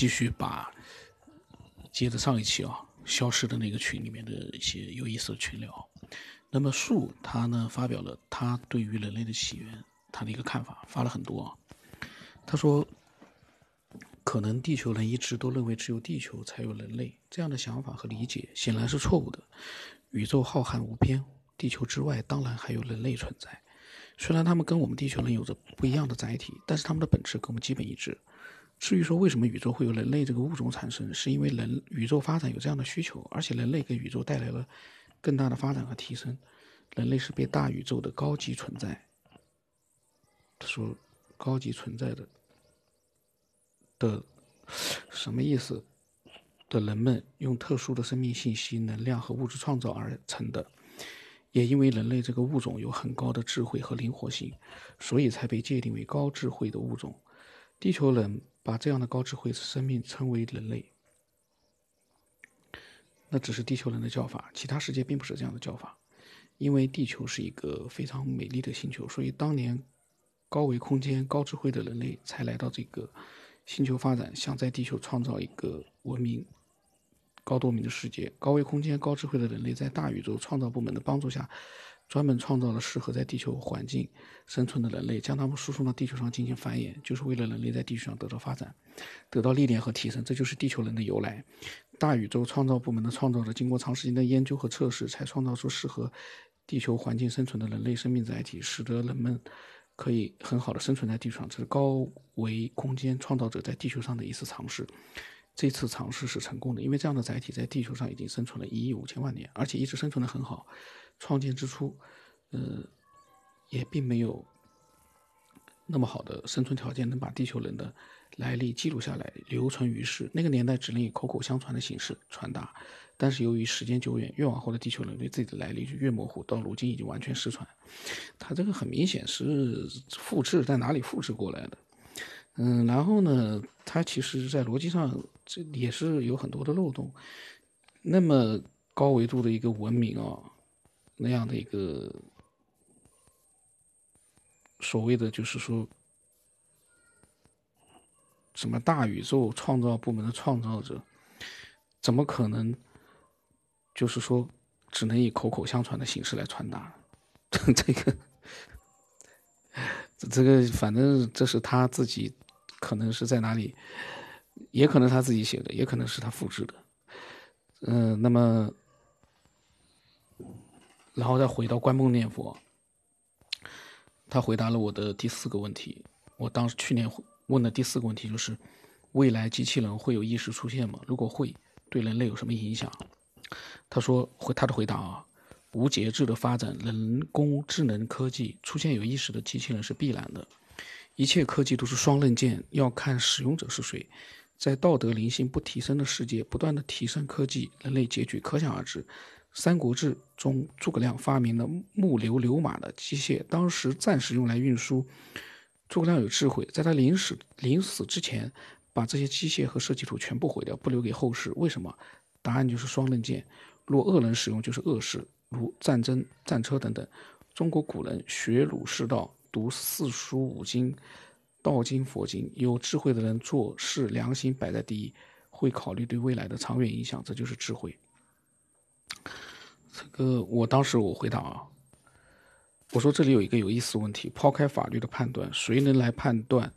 继续把接着上一期啊消失的那个群里面的一些有意思的群聊。那么树他呢发表了他对于人类的起源他的一个看法，发了很多啊。他说，可能地球人一直都认为只有地球才有人类，这样的想法和理解显然是错误的。宇宙浩瀚无边，地球之外当然还有人类存在。虽然他们跟我们地球人有着不一样的载体，但是他们的本质跟我们基本一致。至于说为什么宇宙会有人类这个物种产生，是因为人宇宙发展有这样的需求，而且人类给宇宙带来了更大的发展和提升。人类是被大宇宙的高级存在，说高级存在的的什么意思？的人们用特殊的生命信息、能量和物质创造而成的。也因为人类这个物种有很高的智慧和灵活性，所以才被界定为高智慧的物种。地球人把这样的高智慧生命称为人类，那只是地球人的叫法，其他世界并不是这样的叫法。因为地球是一个非常美丽的星球，所以当年高维空间、高智慧的人类才来到这个星球发展，想在地球创造一个文明。高多明的世界，高维空间、高智慧的人类在大宇宙创造部门的帮助下，专门创造了适合在地球环境生存的人类，将他们输送到地球上进行繁衍，就是为了人类在地球上得到发展、得到历练和提升。这就是地球人的由来。大宇宙创造部门的创造者经过长时间的研究和测试，才创造出适合地球环境生存的人类生命载体，使得人们可以很好的生存在地球上。这是高维空间创造者在地球上的一次尝试。这次尝试是成功的，因为这样的载体在地球上已经生存了一亿五千万年，而且一直生存的很好。创建之初，呃，也并没有那么好的生存条件，能把地球人的来历记录下来，留存于世。那个年代只能以口口相传的形式传达，但是由于时间久远，越往后的地球人对自己的来历就越模糊，到如今已经完全失传。它这个很明显是复制，在哪里复制过来的？嗯，然后呢，它其实在逻辑上。这也是有很多的漏洞。那么高维度的一个文明啊，那样的一个所谓的就是说，什么大宇宙创造部门的创造者，怎么可能就是说只能以口口相传的形式来传达？这个，这个反正这是他自己可能是在哪里。也可能他自己写的，也可能是他复制的，嗯，那么，然后再回到观梦念佛，他回答了我的第四个问题。我当时去年问的第四个问题就是：未来机器人会有意识出现吗？如果会，对人类有什么影响？他说回他的回答啊，无节制的发展人工智能科技，出现有意识的机器人是必然的。一切科技都是双刃剑，要看使用者是谁。在道德灵性不提升的世界，不断的提升科技，人类结局可想而知。《三国志》中，诸葛亮发明了木牛流马的机械，当时暂时用来运输。诸葛亮有智慧，在他临死临死之前，把这些机械和设计图全部毁掉，不留给后世。为什么？答案就是双刃剑。若恶人使用，就是恶事，如战争、战车等等。中国古人学儒释道，读四书五经。道经、佛经，有智慧的人做事良心摆在第一，会考虑对未来的长远影响，这就是智慧。这个我当时我回答啊，我说这里有一个有意思问题：抛开法律的判断，谁能来判断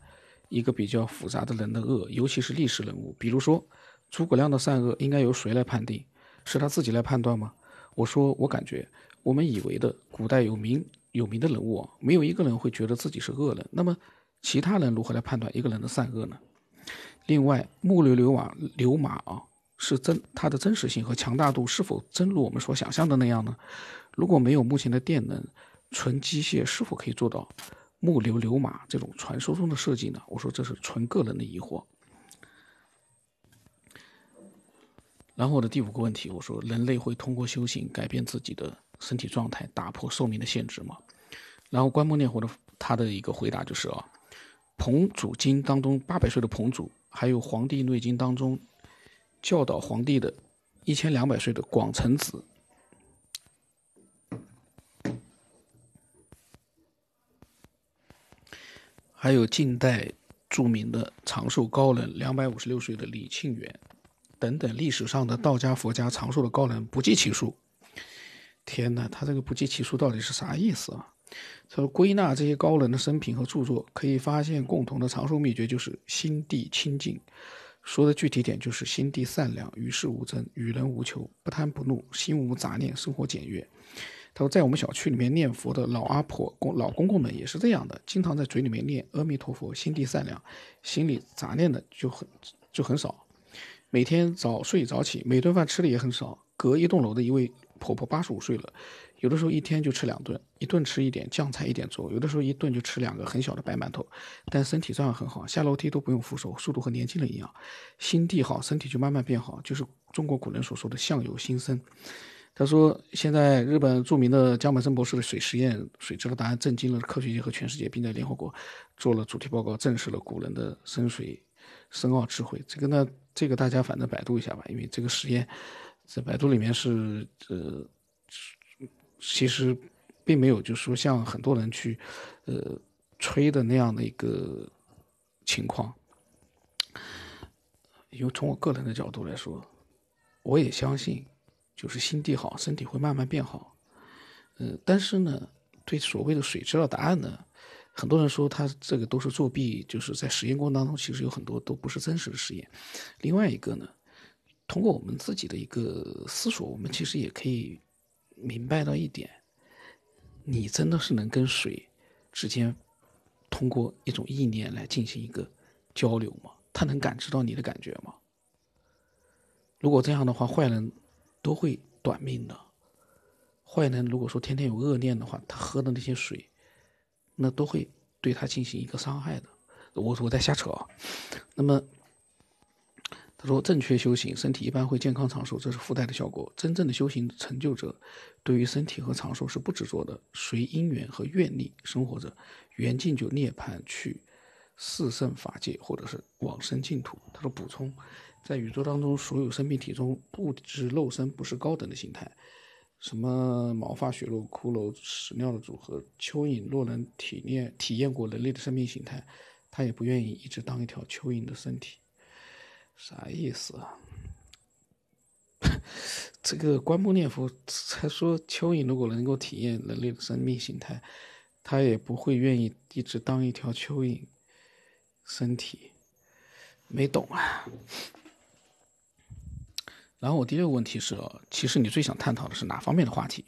一个比较复杂的人的恶？尤其是历史人物，比如说诸葛亮的善恶，应该由谁来判定？是他自己来判断吗？我说我感觉，我们以为的古代有名有名的人物，没有一个人会觉得自己是恶人。那么。其他人如何来判断一个人的善恶呢？另外，木流流马流马啊，是真它的真实性和强大度是否真如我们所想象的那样呢？如果没有目前的电能，纯机械是否可以做到木流流马这种传说中的设计呢？我说这是纯个人的疑惑。然后我的第五个问题，我说人类会通过修行改变自己的身体状态，打破寿命的限制吗？然后观梦念佛的他的一个回答就是啊。彭祖经当中八百岁的彭祖，还有《黄帝内经》当中教导皇帝的一千两百岁的广成子，还有近代著名的长寿高人两百五十六岁的李庆元，等等历史上的道家、佛家长寿的高人不计其数。天哪，他这个不计其数到底是啥意思啊？他说归纳这些高人的生平和著作，可以发现共同的长寿秘诀就是心地清净。说的具体点就是心地善良，与世无争，与人无求，不贪不怒，心无杂念，生活简约。他说，在我们小区里面念佛的老阿婆、公老公公们也是这样的，经常在嘴里面念阿弥陀佛，心地善良，心里杂念的就很就很少。每天早睡早起，每顿饭吃的也很少。隔一栋楼的一位婆婆八十五岁了，有的时候一天就吃两顿，一顿吃一点酱菜一点粥，有的时候一顿就吃两个很小的白馒头，但身体照样很好，下楼梯都不用扶手，速度和年轻人一样。心地好，身体就慢慢变好，就是中国古人所说的相由心生。他说，现在日本著名的江本森博士的水实验水质的答案震惊了科学界和全世界，并在联合国做了主题报告，证实了古人的深水深奥智慧。这个呢，这个大家反正百度一下吧，因为这个实验在百度里面是呃，其实并没有就是说像很多人去呃吹的那样的一个情况。因为从我个人的角度来说，我也相信。就是心地好，身体会慢慢变好。嗯，但是呢，对所谓的水知道答案呢，很多人说他这个都是作弊，就是在实验过程当中，其实有很多都不是真实的实验。另外一个呢，通过我们自己的一个思索，我们其实也可以明白到一点：你真的是能跟水之间通过一种意念来进行一个交流吗？他能感知到你的感觉吗？如果这样的话，坏人。都会短命的。坏人如果说天天有恶念的话，他喝的那些水，那都会对他进行一个伤害的。我我在瞎扯啊。那么他说，正确修行，身体一般会健康长寿，这是附带的效果。真正的修行成就者，对于身体和长寿是不执着的，随因缘和愿力生活着，缘尽就涅槃去四圣法界，或者是往生净土。他说补充。在宇宙当中，所有生命体中，不知肉身不是高等的形态。什么毛发、血肉、骷髅、屎尿的组合，蚯蚓若能体验体验过人类的生命形态，他也不愿意一直当一条蚯蚓的身体。啥意思啊？这个观木念佛才说，蚯蚓如果能够体验人类的生命形态，他也不会愿意一直当一条蚯蚓身体。没懂啊？然后我第六个问题是，其实你最想探讨的是哪方面的话题？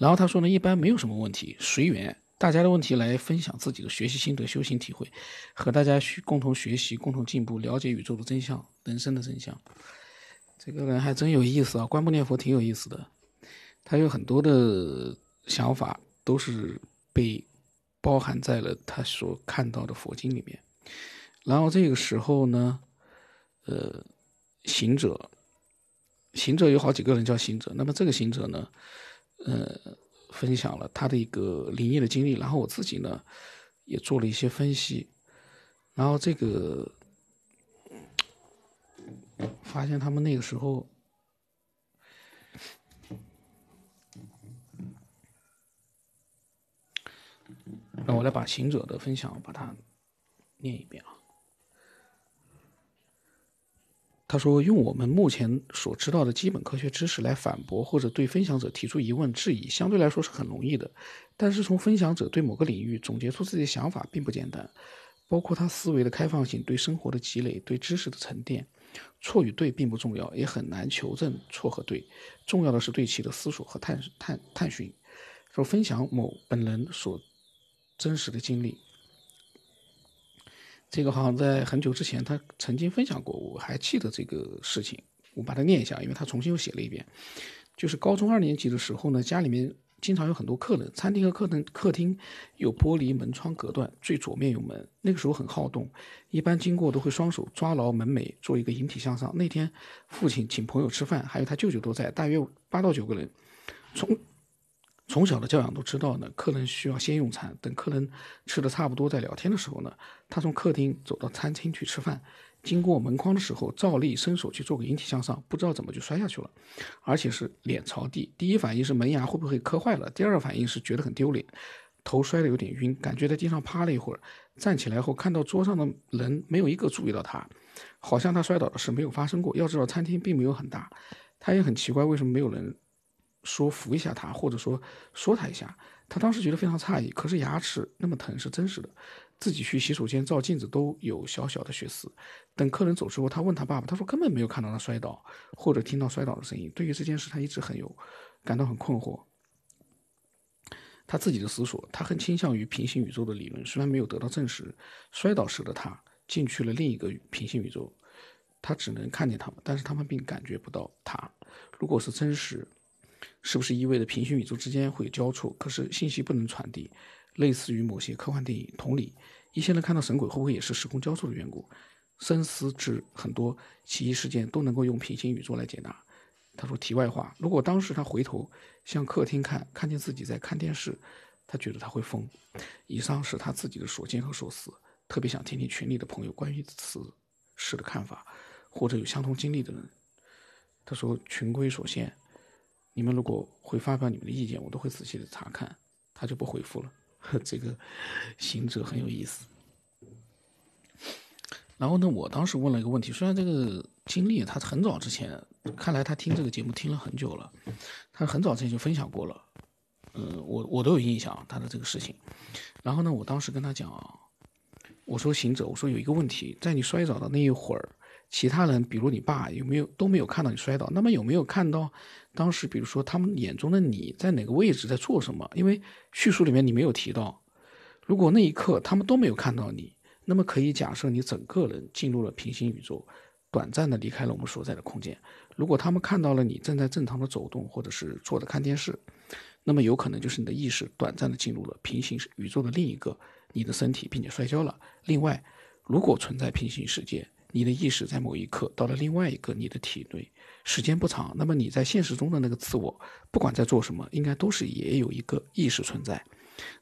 然后他说呢，一般没有什么问题，随缘，大家的问题来分享自己的学习心得、修行体会，和大家学共同学习、共同进步，了解宇宙的真相、人生的真相。这个人还真有意思啊，观不念佛挺有意思的，他有很多的想法都是被包含在了他所看到的佛经里面。然后这个时候呢，呃，行者。行者有好几个人叫行者，那么这个行者呢，呃，分享了他的一个灵异的经历，然后我自己呢也做了一些分析，然后这个发现他们那个时候，让我来把行者的分享把它念一遍啊。他说：“用我们目前所知道的基本科学知识来反驳或者对分享者提出疑问质疑，相对来说是很容易的。但是从分享者对某个领域总结出自己的想法并不简单，包括他思维的开放性、对生活的积累、对知识的沉淀。错与对并不重要，也很难求证错和对。重要的是对其的思索和探探探寻。说分享某本人所真实的经历。”这个好像在很久之前，他曾经分享过，我还记得这个事情。我把它念一下，因为他重新又写了一遍。就是高中二年级的时候呢，家里面经常有很多客人，餐厅和客厅客厅有玻璃门窗隔断，最左面有门。那个时候很好动，一般经过都会双手抓牢门楣，做一个引体向上。那天父亲请朋友吃饭，还有他舅舅都在，大约八到九个人。从从小的教养都知道呢，客人需要先用餐，等客人吃的差不多，再聊天的时候呢，他从客厅走到餐厅去吃饭，经过门框的时候，照例伸手去做个引体向上，不知道怎么就摔下去了，而且是脸朝地。第一反应是门牙会不会磕坏了，第二反应是觉得很丢脸。头摔得有点晕，感觉在地上趴了一会儿，站起来后看到桌上的人没有一个注意到他，好像他摔倒的事没有发生过。要知道餐厅并没有很大，他也很奇怪为什么没有人说扶一下他，或者说说他一下。他当时觉得非常诧异，可是牙齿那么疼是真实的。自己去洗手间照镜子都有小小的血丝。等客人走之后，他问他爸爸，他说根本没有看到他摔倒，或者听到摔倒的声音。对于这件事，他一直很有感到很困惑。他自己的思索，他很倾向于平行宇宙的理论，虽然没有得到证实。摔倒时的他进去了另一个平行宇宙，他只能看见他们，但是他们并感觉不到他。如果是真实。是不是意味着平行宇宙之间会交错？可是信息不能传递，类似于某些科幻电影。同理，一些人看到神鬼会不会也是时空交错的缘故？深思之很多奇异事件都能够用平行宇宙来解答。他说：“题外话，如果当时他回头向客厅看，看见自己在看电视，他觉得他会疯。”以上是他自己的所见和所思，特别想听听群里的朋友关于此事的看法，或者有相同经历的人。他说：“群规所限。”你们如果会发表你们的意见，我都会仔细的查看。他就不回复了。这个行者很有意思。然后呢，我当时问了一个问题，虽然这个经历他很早之前，看来他听这个节目听了很久了，他很早之前就分享过了。嗯，我我都有印象他的这个事情。然后呢，我当时跟他讲，我说行者，我说有一个问题，在你摔倒的那一会儿。其他人，比如你爸，有没有都没有看到你摔倒？那么有没有看到当时，比如说他们眼中的你在哪个位置，在做什么？因为叙述里面你没有提到。如果那一刻他们都没有看到你，那么可以假设你整个人进入了平行宇宙，短暂的离开了我们所在的空间。如果他们看到了你正在正常的走动，或者是坐着看电视，那么有可能就是你的意识短暂的进入了平行宇宙的另一个你的身体，并且摔跤了。另外，如果存在平行世界，你的意识在某一刻到了另外一个你的体内，时间不长。那么你在现实中的那个自我，不管在做什么，应该都是也有一个意识存在。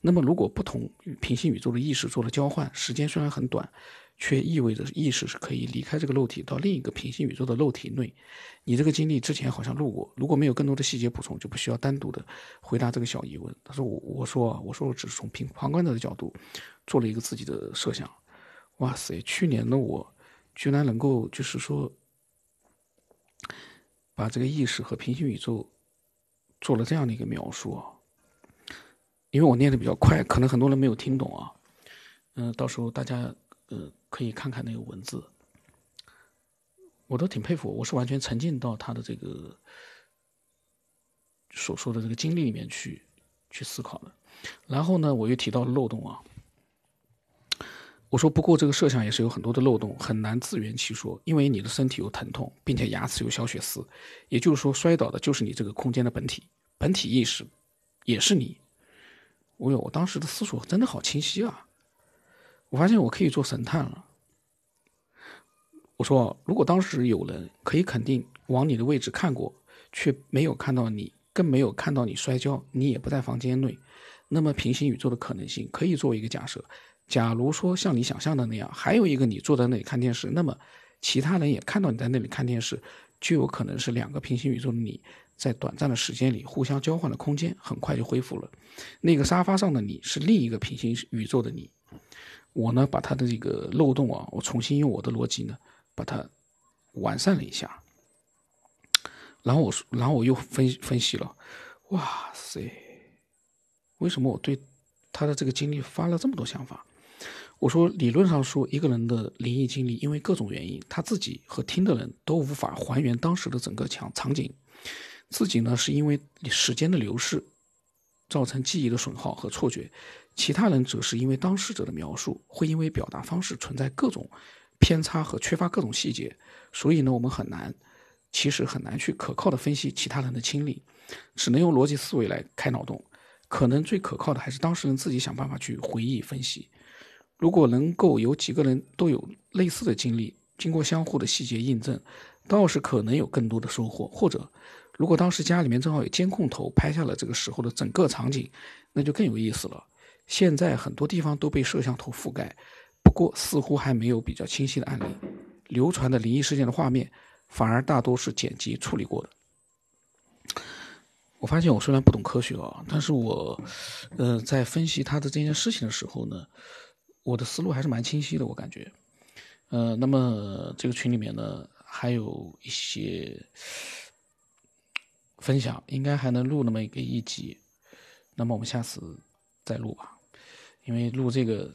那么如果不同平行宇宙的意识做了交换，时间虽然很短，却意味着意识是可以离开这个肉体到另一个平行宇宙的肉体内。你这个经历之前好像录过，如果没有更多的细节补充，就不需要单独的回答这个小疑问。他说我我说我说我只是从旁旁观者的角度做了一个自己的设想。哇塞，去年的我。居然能够就是说，把这个意识和平行宇宙做了这样的一个描述啊！因为我念的比较快，可能很多人没有听懂啊。嗯，到时候大家呃可以看看那个文字，我都挺佩服，我是完全沉浸到他的这个所说的这个经历里面去去思考的。然后呢，我又提到漏洞啊。我说，不过这个设想也是有很多的漏洞，很难自圆其说。因为你的身体有疼痛，并且牙齿有小血丝，也就是说，摔倒的就是你这个空间的本体，本体意识也是你。我有，我当时的思索真的好清晰啊！我发现我可以做神探了。我说，如果当时有人可以肯定往你的位置看过，却没有看到你，更没有看到你摔跤，你也不在房间内，那么平行宇宙的可能性可以作为一个假设。假如说像你想象的那样，还有一个你坐在那里看电视，那么其他人也看到你在那里看电视，就有可能是两个平行宇宙的你在短暂的时间里互相交换的空间，很快就恢复了。那个沙发上的你是另一个平行宇宙的你。我呢，把他的这个漏洞啊，我重新用我的逻辑呢，把它完善了一下。然后我，然后我又分分析了，哇塞，为什么我对他的这个经历发了这么多想法？我说，理论上说，一个人的灵异经历，因为各种原因，他自己和听的人都无法还原当时的整个场场景。自己呢，是因为时间的流逝，造成记忆的损耗和错觉；其他人则是因为当事者的描述，会因为表达方式存在各种偏差和缺乏各种细节。所以呢，我们很难，其实很难去可靠的分析其他人的经历，只能用逻辑思维来开脑洞。可能最可靠的还是当事人自己想办法去回忆分析。如果能够有几个人都有类似的经历，经过相互的细节印证，倒是可能有更多的收获。或者，如果当时家里面正好有监控头拍下了这个时候的整个场景，那就更有意思了。现在很多地方都被摄像头覆盖，不过似乎还没有比较清晰的案例。流传的灵异事件的画面，反而大多是剪辑处理过的。我发现我虽然不懂科学啊，但是我，呃，在分析他的这件事情的时候呢，我的思路还是蛮清晰的，我感觉。呃，那么这个群里面呢，还有一些分享，应该还能录那么一个一集。那么我们下次再录吧，因为录这个，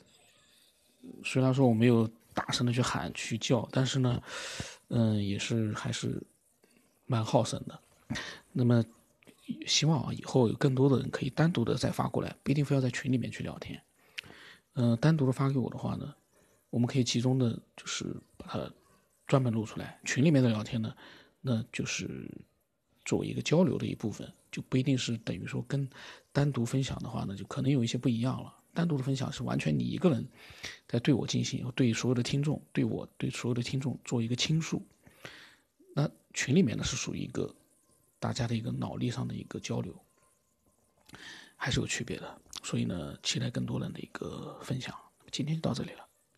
虽然说我没有大声的去喊去叫，但是呢，嗯，也是还是蛮耗神的。那么希望啊，以后有更多的人可以单独的再发过来，不一定非要在群里面去聊天。嗯，单独的发给我的话呢？我们可以集中的，就是把它专门录出来。群里面的聊天呢，那就是作为一个交流的一部分，就不一定是等于说跟单独分享的话呢，就可能有一些不一样了。单独的分享是完全你一个人在对我进行，对所有的听众，对我对所有的听众做一个倾诉。那群里面呢是属于一个大家的一个脑力上的一个交流，还是有区别的。所以呢，期待更多人的一个分享。今天就到这里了。